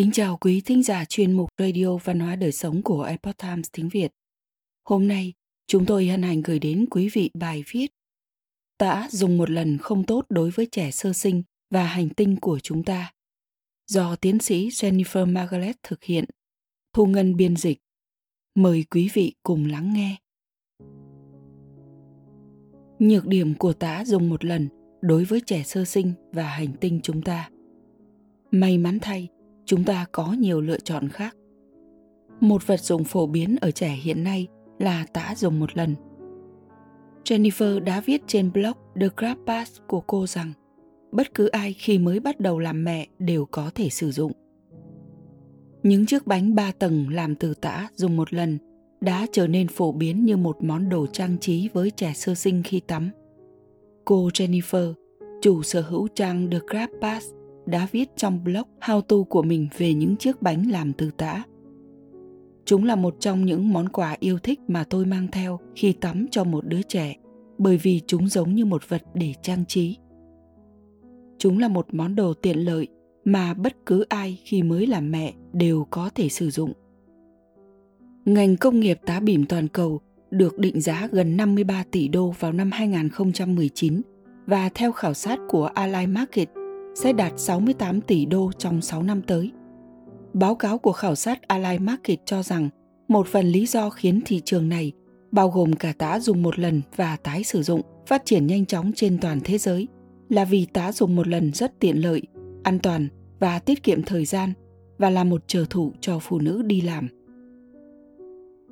Kính chào quý thính giả chuyên mục Radio Văn hóa Đời Sống của Epoch Times tiếng Việt. Hôm nay, chúng tôi hân hạnh gửi đến quý vị bài viết Tã dùng một lần không tốt đối với trẻ sơ sinh và hành tinh của chúng ta. Do tiến sĩ Jennifer Margaret thực hiện, thu ngân biên dịch. Mời quý vị cùng lắng nghe. Nhược điểm của tã dùng một lần đối với trẻ sơ sinh và hành tinh chúng ta. May mắn thay, chúng ta có nhiều lựa chọn khác. Một vật dụng phổ biến ở trẻ hiện nay là tã dùng một lần. Jennifer đã viết trên blog the grab pass của cô rằng bất cứ ai khi mới bắt đầu làm mẹ đều có thể sử dụng. Những chiếc bánh ba tầng làm từ tã dùng một lần đã trở nên phổ biến như một món đồ trang trí với trẻ sơ sinh khi tắm. Cô Jennifer, chủ sở hữu trang The Grab Pass, đã viết trong blog How To của mình về những chiếc bánh làm từ tã. Chúng là một trong những món quà yêu thích mà tôi mang theo khi tắm cho một đứa trẻ, bởi vì chúng giống như một vật để trang trí. Chúng là một món đồ tiện lợi mà bất cứ ai khi mới làm mẹ đều có thể sử dụng. Ngành công nghiệp tá bỉm toàn cầu được định giá gần 53 tỷ đô vào năm 2019 và theo khảo sát của Ally Market sẽ đạt 68 tỷ đô trong 6 năm tới. Báo cáo của khảo sát Allied Market cho rằng một phần lý do khiến thị trường này, bao gồm cả tã dùng một lần và tái sử dụng, phát triển nhanh chóng trên toàn thế giới là vì tã dùng một lần rất tiện lợi, an toàn và tiết kiệm thời gian và là một trở thủ cho phụ nữ đi làm.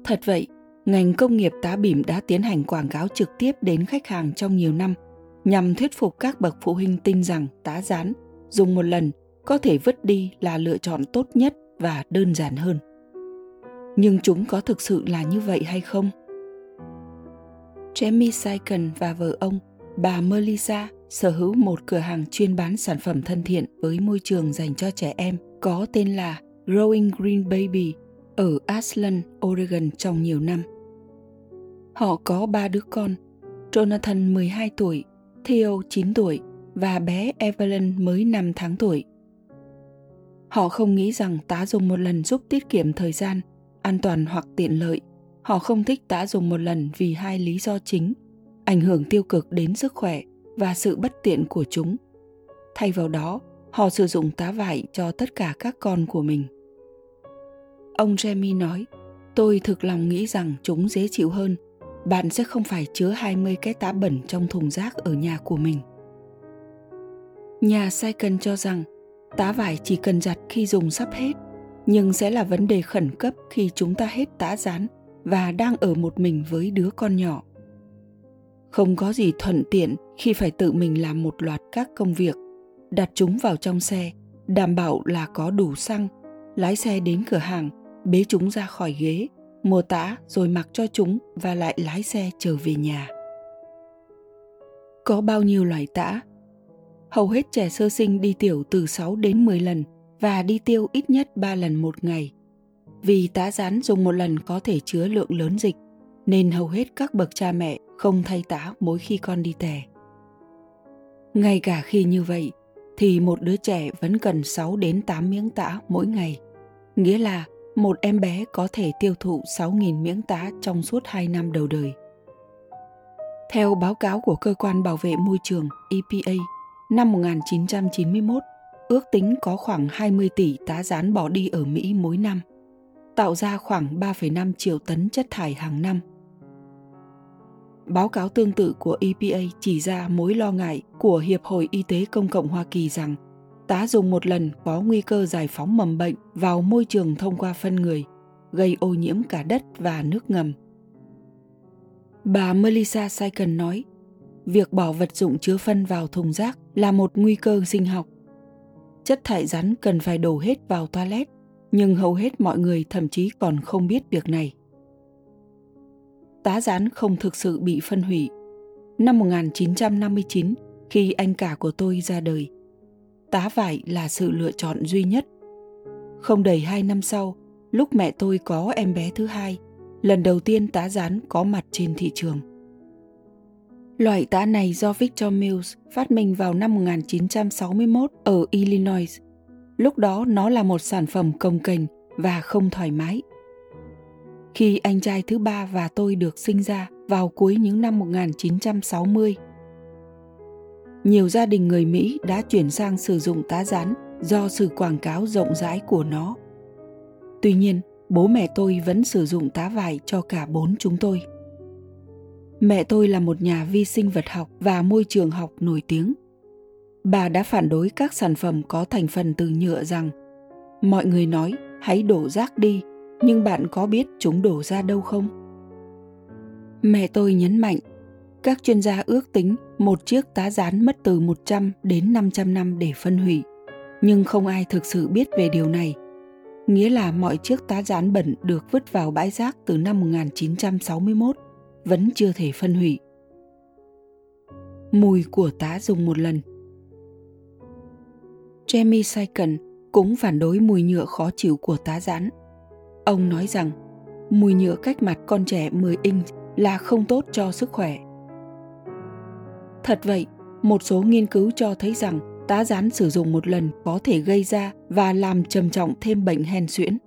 Thật vậy, ngành công nghiệp tá bỉm đã tiến hành quảng cáo trực tiếp đến khách hàng trong nhiều năm – nhằm thuyết phục các bậc phụ huynh tin rằng tá rán dùng một lần có thể vứt đi là lựa chọn tốt nhất và đơn giản hơn nhưng chúng có thực sự là như vậy hay không Jamie Saiken và vợ ông, bà Melissa, sở hữu một cửa hàng chuyên bán sản phẩm thân thiện với môi trường dành cho trẻ em có tên là Growing Green Baby ở Ashland, Oregon trong nhiều năm. Họ có ba đứa con, Jonathan 12 tuổi, theo 9 tuổi và bé Evelyn mới 5 tháng tuổi. Họ không nghĩ rằng tá dùng một lần giúp tiết kiệm thời gian, an toàn hoặc tiện lợi. Họ không thích tá dùng một lần vì hai lý do chính, ảnh hưởng tiêu cực đến sức khỏe và sự bất tiện của chúng. Thay vào đó, họ sử dụng tá vải cho tất cả các con của mình. Ông Jamie nói, tôi thực lòng nghĩ rằng chúng dễ chịu hơn bạn sẽ không phải chứa 20 cái tá bẩn trong thùng rác ở nhà của mình. Nhà Saiken cho rằng tá vải chỉ cần giặt khi dùng sắp hết, nhưng sẽ là vấn đề khẩn cấp khi chúng ta hết tá rán và đang ở một mình với đứa con nhỏ. Không có gì thuận tiện khi phải tự mình làm một loạt các công việc, đặt chúng vào trong xe, đảm bảo là có đủ xăng, lái xe đến cửa hàng, bế chúng ra khỏi ghế mua tã rồi mặc cho chúng và lại lái xe trở về nhà. Có bao nhiêu loại tã? Hầu hết trẻ sơ sinh đi tiểu từ 6 đến 10 lần và đi tiêu ít nhất 3 lần một ngày. Vì tá rán dùng một lần có thể chứa lượng lớn dịch, nên hầu hết các bậc cha mẹ không thay tá mỗi khi con đi tè. Ngay cả khi như vậy, thì một đứa trẻ vẫn cần 6 đến 8 miếng tã mỗi ngày. Nghĩa là một em bé có thể tiêu thụ 6.000 miếng tá trong suốt 2 năm đầu đời. Theo báo cáo của Cơ quan Bảo vệ Môi trường EPA, năm 1991, ước tính có khoảng 20 tỷ tá rán bỏ đi ở Mỹ mỗi năm, tạo ra khoảng 3,5 triệu tấn chất thải hàng năm. Báo cáo tương tự của EPA chỉ ra mối lo ngại của Hiệp hội Y tế Công cộng Hoa Kỳ rằng tá dùng một lần có nguy cơ giải phóng mầm bệnh vào môi trường thông qua phân người, gây ô nhiễm cả đất và nước ngầm. Bà Melissa Saiken nói, việc bỏ vật dụng chứa phân vào thùng rác là một nguy cơ sinh học. Chất thải rắn cần phải đổ hết vào toilet, nhưng hầu hết mọi người thậm chí còn không biết việc này. Tá rán không thực sự bị phân hủy. Năm 1959, khi anh cả của tôi ra đời, tá vải là sự lựa chọn duy nhất. Không đầy hai năm sau, lúc mẹ tôi có em bé thứ hai, lần đầu tiên tá rán có mặt trên thị trường. Loại tá này do Victor Mills phát minh vào năm 1961 ở Illinois lúc đó nó là một sản phẩm công kềnh và không thoải mái. Khi anh trai thứ ba và tôi được sinh ra vào cuối những năm 1960, nhiều gia đình người Mỹ đã chuyển sang sử dụng tá rán do sự quảng cáo rộng rãi của nó. Tuy nhiên, bố mẹ tôi vẫn sử dụng tá vải cho cả bốn chúng tôi. Mẹ tôi là một nhà vi sinh vật học và môi trường học nổi tiếng. Bà đã phản đối các sản phẩm có thành phần từ nhựa rằng mọi người nói hãy đổ rác đi, nhưng bạn có biết chúng đổ ra đâu không? Mẹ tôi nhấn mạnh, các chuyên gia ước tính một chiếc tá rán mất từ 100 đến 500 năm để phân hủy, nhưng không ai thực sự biết về điều này. Nghĩa là mọi chiếc tá rán bẩn được vứt vào bãi rác từ năm 1961 vẫn chưa thể phân hủy. Mùi của tá dùng một lần Jamie Saiken cũng phản đối mùi nhựa khó chịu của tá rán. Ông nói rằng mùi nhựa cách mặt con trẻ 10 inch là không tốt cho sức khỏe. Thật vậy, một số nghiên cứu cho thấy rằng tá rán sử dụng một lần có thể gây ra và làm trầm trọng thêm bệnh hen suyễn.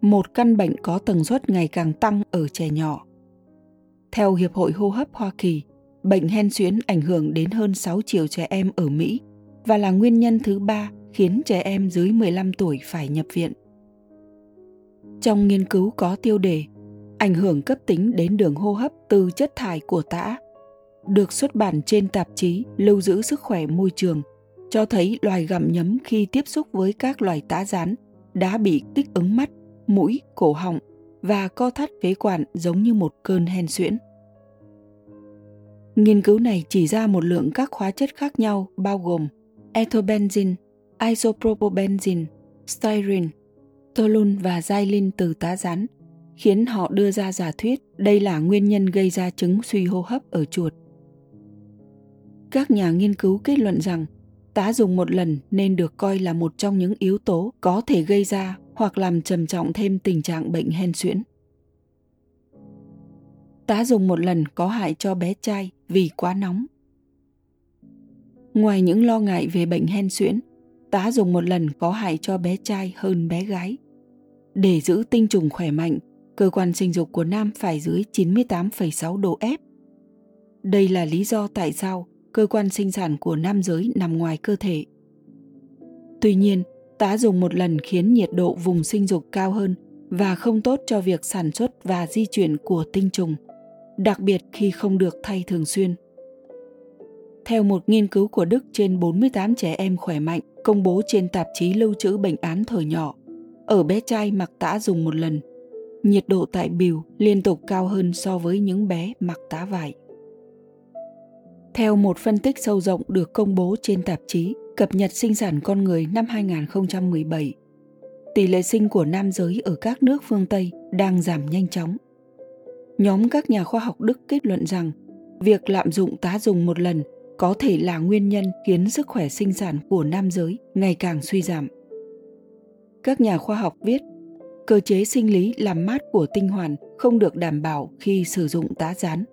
Một căn bệnh có tần suất ngày càng tăng ở trẻ nhỏ. Theo Hiệp hội Hô hấp Hoa Kỳ, bệnh hen suyễn ảnh hưởng đến hơn 6 triệu trẻ em ở Mỹ và là nguyên nhân thứ ba khiến trẻ em dưới 15 tuổi phải nhập viện. Trong nghiên cứu có tiêu đề ảnh hưởng cấp tính đến đường hô hấp từ chất thải của tã được xuất bản trên tạp chí Lưu giữ sức khỏe môi trường cho thấy loài gặm nhấm khi tiếp xúc với các loài tá rán đã bị kích ứng mắt, mũi, cổ họng và co thắt phế quản giống như một cơn hen suyễn. Nghiên cứu này chỉ ra một lượng các hóa chất khác nhau bao gồm ethobenzin, isopropobenzin, styrene, toluene và xylene từ tá rán, khiến họ đưa ra giả thuyết đây là nguyên nhân gây ra chứng suy hô hấp ở chuột. Các nhà nghiên cứu kết luận rằng tá dùng một lần nên được coi là một trong những yếu tố có thể gây ra hoặc làm trầm trọng thêm tình trạng bệnh hen suyễn. Tá dùng một lần có hại cho bé trai vì quá nóng. Ngoài những lo ngại về bệnh hen suyễn, tá dùng một lần có hại cho bé trai hơn bé gái. Để giữ tinh trùng khỏe mạnh, cơ quan sinh dục của nam phải dưới 98,6 độ F. Đây là lý do tại sao cơ quan sinh sản của nam giới nằm ngoài cơ thể. Tuy nhiên, tá dùng một lần khiến nhiệt độ vùng sinh dục cao hơn và không tốt cho việc sản xuất và di chuyển của tinh trùng, đặc biệt khi không được thay thường xuyên. Theo một nghiên cứu của Đức trên 48 trẻ em khỏe mạnh công bố trên tạp chí lưu trữ bệnh án thời nhỏ, ở bé trai mặc tã dùng một lần, nhiệt độ tại bìu liên tục cao hơn so với những bé mặc tá vải. Theo một phân tích sâu rộng được công bố trên tạp chí Cập nhật sinh sản con người năm 2017, tỷ lệ sinh của nam giới ở các nước phương Tây đang giảm nhanh chóng. Nhóm các nhà khoa học Đức kết luận rằng việc lạm dụng tá dùng một lần có thể là nguyên nhân khiến sức khỏe sinh sản của nam giới ngày càng suy giảm. Các nhà khoa học viết, cơ chế sinh lý làm mát của tinh hoàn không được đảm bảo khi sử dụng tá rán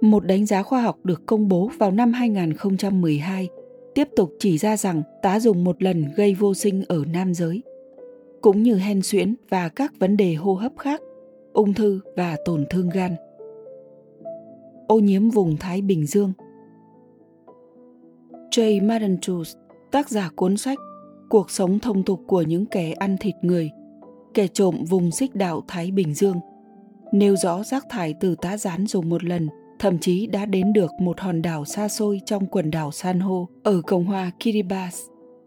một đánh giá khoa học được công bố vào năm 2012 tiếp tục chỉ ra rằng tá dùng một lần gây vô sinh ở nam giới, cũng như hen suyễn và các vấn đề hô hấp khác, ung thư và tổn thương gan. Ô nhiễm vùng Thái Bình Dương. Jay Madentus, tác giả cuốn sách Cuộc sống thông tục của những kẻ ăn thịt người, kẻ trộm vùng xích đạo Thái Bình Dương, nêu rõ rác thải từ tá rán dùng một lần – thậm chí đã đến được một hòn đảo xa xôi trong quần đảo san hô ở Cộng hòa Kiribati,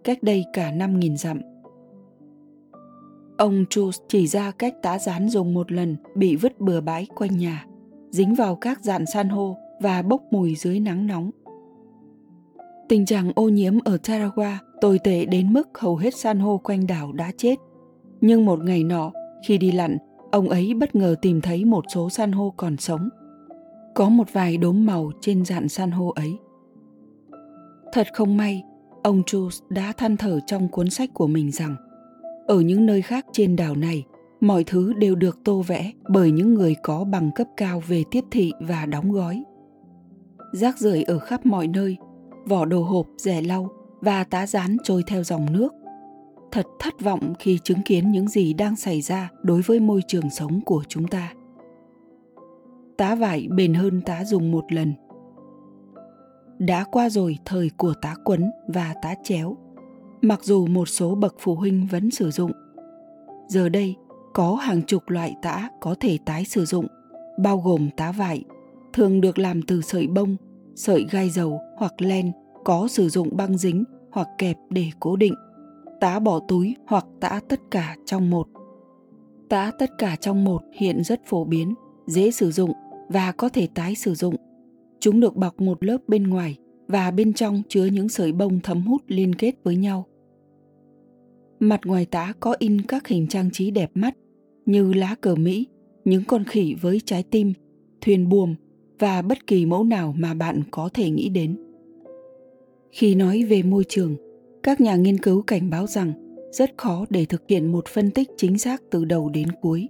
cách đây cả 5.000 dặm. Ông Jules chỉ ra cách tá rán dùng một lần bị vứt bừa bãi quanh nhà, dính vào các dạn san hô và bốc mùi dưới nắng nóng. Tình trạng ô nhiễm ở Tarawa tồi tệ đến mức hầu hết san hô quanh đảo đã chết. Nhưng một ngày nọ, khi đi lặn, ông ấy bất ngờ tìm thấy một số san hô còn sống – có một vài đốm màu trên dạn san hô ấy. Thật không may, ông Jules đã than thở trong cuốn sách của mình rằng ở những nơi khác trên đảo này, mọi thứ đều được tô vẽ bởi những người có bằng cấp cao về tiếp thị và đóng gói. Rác rưởi ở khắp mọi nơi, vỏ đồ hộp, rẻ lau và tá rán trôi theo dòng nước. Thật thất vọng khi chứng kiến những gì đang xảy ra đối với môi trường sống của chúng ta. Tá vải bền hơn tá dùng một lần. Đã qua rồi thời của tá quấn và tá chéo, mặc dù một số bậc phụ huynh vẫn sử dụng. Giờ đây, có hàng chục loại tã có thể tái sử dụng, bao gồm tá vải, thường được làm từ sợi bông, sợi gai dầu hoặc len có sử dụng băng dính hoặc kẹp để cố định, tá bỏ túi hoặc tã tất cả trong một. Tã tất cả trong một hiện rất phổ biến, dễ sử dụng và có thể tái sử dụng. Chúng được bọc một lớp bên ngoài và bên trong chứa những sợi bông thấm hút liên kết với nhau. Mặt ngoài tã có in các hình trang trí đẹp mắt như lá cờ Mỹ, những con khỉ với trái tim, thuyền buồm và bất kỳ mẫu nào mà bạn có thể nghĩ đến. Khi nói về môi trường, các nhà nghiên cứu cảnh báo rằng rất khó để thực hiện một phân tích chính xác từ đầu đến cuối.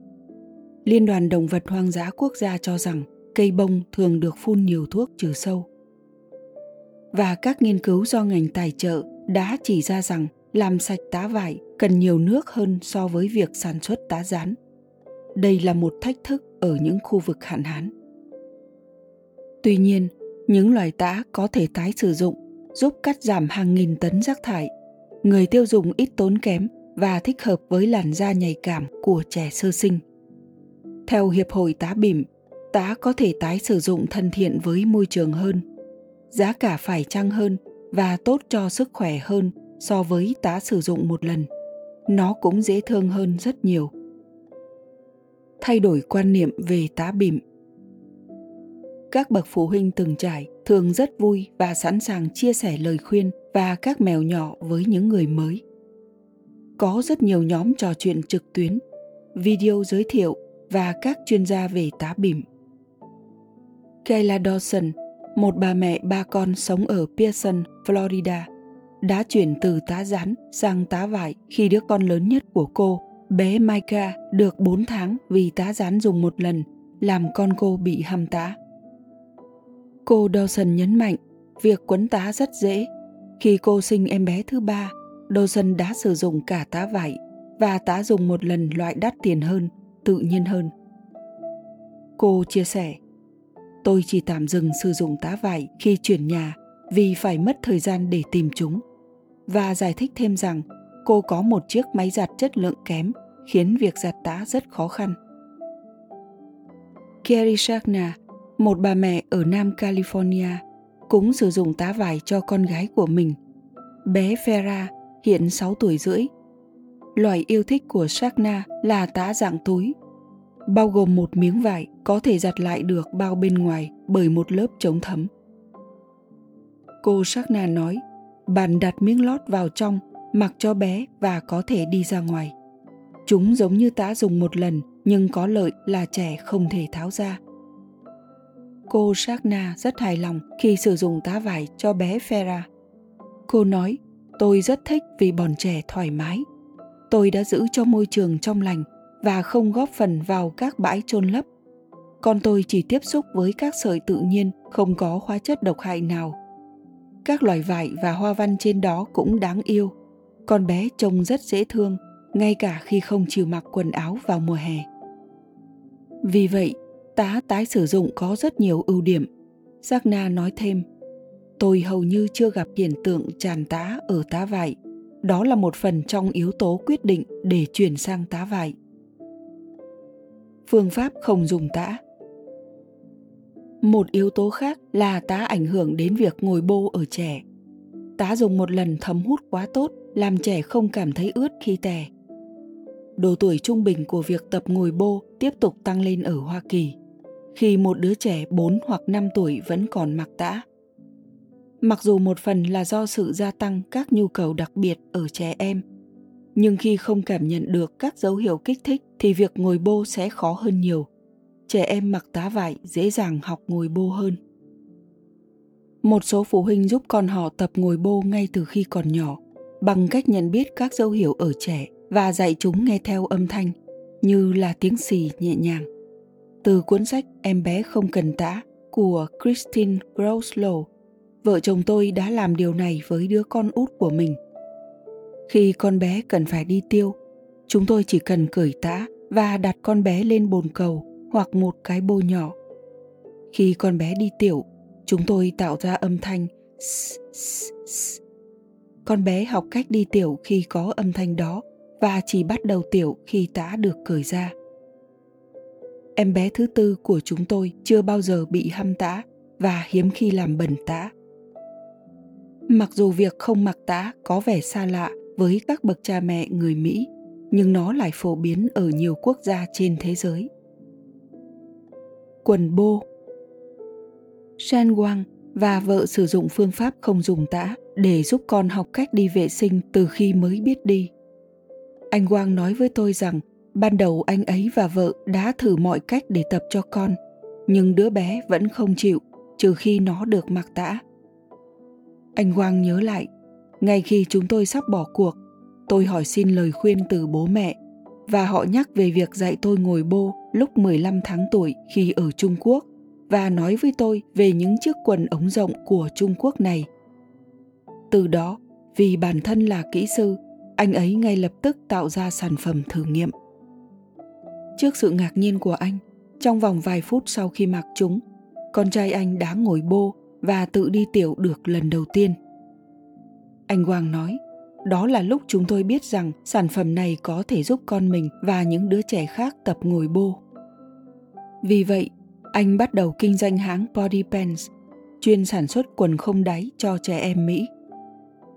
Liên đoàn Động vật Hoang dã Quốc gia cho rằng cây bông thường được phun nhiều thuốc trừ sâu. Và các nghiên cứu do ngành tài trợ đã chỉ ra rằng làm sạch tá vải cần nhiều nước hơn so với việc sản xuất tá rán. Đây là một thách thức ở những khu vực hạn hán. Tuy nhiên, những loài tã có thể tái sử dụng giúp cắt giảm hàng nghìn tấn rác thải. Người tiêu dùng ít tốn kém và thích hợp với làn da nhạy cảm của trẻ sơ sinh. Theo Hiệp hội tá bỉm, tá có thể tái sử dụng thân thiện với môi trường hơn, giá cả phải chăng hơn và tốt cho sức khỏe hơn so với tá sử dụng một lần. Nó cũng dễ thương hơn rất nhiều. Thay đổi quan niệm về tá bỉm các bậc phụ huynh từng trải thường rất vui và sẵn sàng chia sẻ lời khuyên và các mèo nhỏ với những người mới. Có rất nhiều nhóm trò chuyện trực tuyến, video giới thiệu và các chuyên gia về tá bỉm. Kayla Dawson, một bà mẹ ba con sống ở Pearson, Florida, đã chuyển từ tá rán sang tá vải khi đứa con lớn nhất của cô, bé Micah, được 4 tháng vì tá rán dùng một lần, làm con cô bị hăm tá. Cô Dawson nhấn mạnh, việc quấn tá rất dễ. Khi cô sinh em bé thứ ba, Dawson đã sử dụng cả tá vải và tá dùng một lần loại đắt tiền hơn, tự nhiên hơn. Cô chia sẻ, tôi chỉ tạm dừng sử dụng tá vải khi chuyển nhà vì phải mất thời gian để tìm chúng. Và giải thích thêm rằng cô có một chiếc máy giặt chất lượng kém khiến việc giặt tá rất khó khăn. Kerry Shagna, một bà mẹ ở Nam California cũng sử dụng tá vải cho con gái của mình. Bé vera hiện 6 tuổi rưỡi. Loại yêu thích của Shakna là tá dạng túi, bao gồm một miếng vải có thể giặt lại được bao bên ngoài bởi một lớp chống thấm. Cô Shakna nói, bạn đặt miếng lót vào trong, mặc cho bé và có thể đi ra ngoài. Chúng giống như tá dùng một lần nhưng có lợi là trẻ không thể tháo ra cô Shakna rất hài lòng khi sử dụng tá vải cho bé Fera. Cô nói, tôi rất thích vì bọn trẻ thoải mái. Tôi đã giữ cho môi trường trong lành và không góp phần vào các bãi chôn lấp. Con tôi chỉ tiếp xúc với các sợi tự nhiên không có hóa chất độc hại nào. Các loài vải và hoa văn trên đó cũng đáng yêu. Con bé trông rất dễ thương, ngay cả khi không chịu mặc quần áo vào mùa hè. Vì vậy, tá tái sử dụng có rất nhiều ưu điểm. Sagna nói thêm, tôi hầu như chưa gặp hiện tượng tràn tá ở tá vải. Đó là một phần trong yếu tố quyết định để chuyển sang tá vải. Phương pháp không dùng tã Một yếu tố khác là tá ảnh hưởng đến việc ngồi bô ở trẻ. Tá dùng một lần thấm hút quá tốt, làm trẻ không cảm thấy ướt khi tè. Độ tuổi trung bình của việc tập ngồi bô tiếp tục tăng lên ở Hoa Kỳ khi một đứa trẻ 4 hoặc 5 tuổi vẫn còn mặc tã. Mặc dù một phần là do sự gia tăng các nhu cầu đặc biệt ở trẻ em, nhưng khi không cảm nhận được các dấu hiệu kích thích thì việc ngồi bô sẽ khó hơn nhiều. Trẻ em mặc tá vải dễ dàng học ngồi bô hơn. Một số phụ huynh giúp con họ tập ngồi bô ngay từ khi còn nhỏ, bằng cách nhận biết các dấu hiệu ở trẻ và dạy chúng nghe theo âm thanh, như là tiếng xì nhẹ nhàng từ cuốn sách Em bé không cần tã của Christine Groslow, vợ chồng tôi đã làm điều này với đứa con út của mình. Khi con bé cần phải đi tiêu, chúng tôi chỉ cần cởi tã và đặt con bé lên bồn cầu hoặc một cái bô nhỏ. Khi con bé đi tiểu, chúng tôi tạo ra âm thanh s, s, s. Con bé học cách đi tiểu khi có âm thanh đó và chỉ bắt đầu tiểu khi tã được cởi ra. Em bé thứ tư của chúng tôi chưa bao giờ bị hăm tã và hiếm khi làm bẩn tã. Mặc dù việc không mặc tã có vẻ xa lạ với các bậc cha mẹ người Mỹ, nhưng nó lại phổ biến ở nhiều quốc gia trên thế giới. Quần bô Shan Wang và vợ sử dụng phương pháp không dùng tã để giúp con học cách đi vệ sinh từ khi mới biết đi. Anh Wang nói với tôi rằng ban đầu anh ấy và vợ đã thử mọi cách để tập cho con, nhưng đứa bé vẫn không chịu trừ khi nó được mặc tã. Anh Quang nhớ lại, ngay khi chúng tôi sắp bỏ cuộc, tôi hỏi xin lời khuyên từ bố mẹ và họ nhắc về việc dạy tôi ngồi bô lúc 15 tháng tuổi khi ở Trung Quốc và nói với tôi về những chiếc quần ống rộng của Trung Quốc này. Từ đó, vì bản thân là kỹ sư, anh ấy ngay lập tức tạo ra sản phẩm thử nghiệm. Trước sự ngạc nhiên của anh, trong vòng vài phút sau khi mặc chúng, con trai anh đã ngồi bô và tự đi tiểu được lần đầu tiên. Anh Quang nói, đó là lúc chúng tôi biết rằng sản phẩm này có thể giúp con mình và những đứa trẻ khác tập ngồi bô. Vì vậy, anh bắt đầu kinh doanh hãng Body Pants, chuyên sản xuất quần không đáy cho trẻ em Mỹ.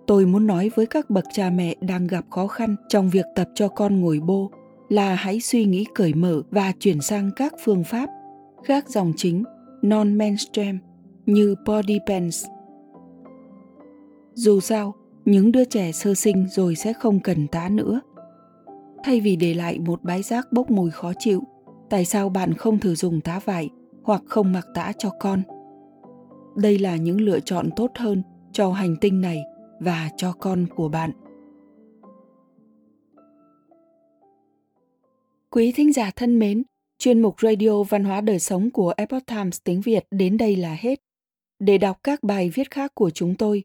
Tôi muốn nói với các bậc cha mẹ đang gặp khó khăn trong việc tập cho con ngồi bô là hãy suy nghĩ cởi mở và chuyển sang các phương pháp khác dòng chính non-mainstream như body pants. Dù sao, những đứa trẻ sơ sinh rồi sẽ không cần tá nữa. Thay vì để lại một bãi rác bốc mùi khó chịu, tại sao bạn không thử dùng tá vải hoặc không mặc tã cho con? Đây là những lựa chọn tốt hơn cho hành tinh này và cho con của bạn. Quý thính giả thân mến, chuyên mục Radio Văn hóa Đời Sống của Epoch Times tiếng Việt đến đây là hết. Để đọc các bài viết khác của chúng tôi,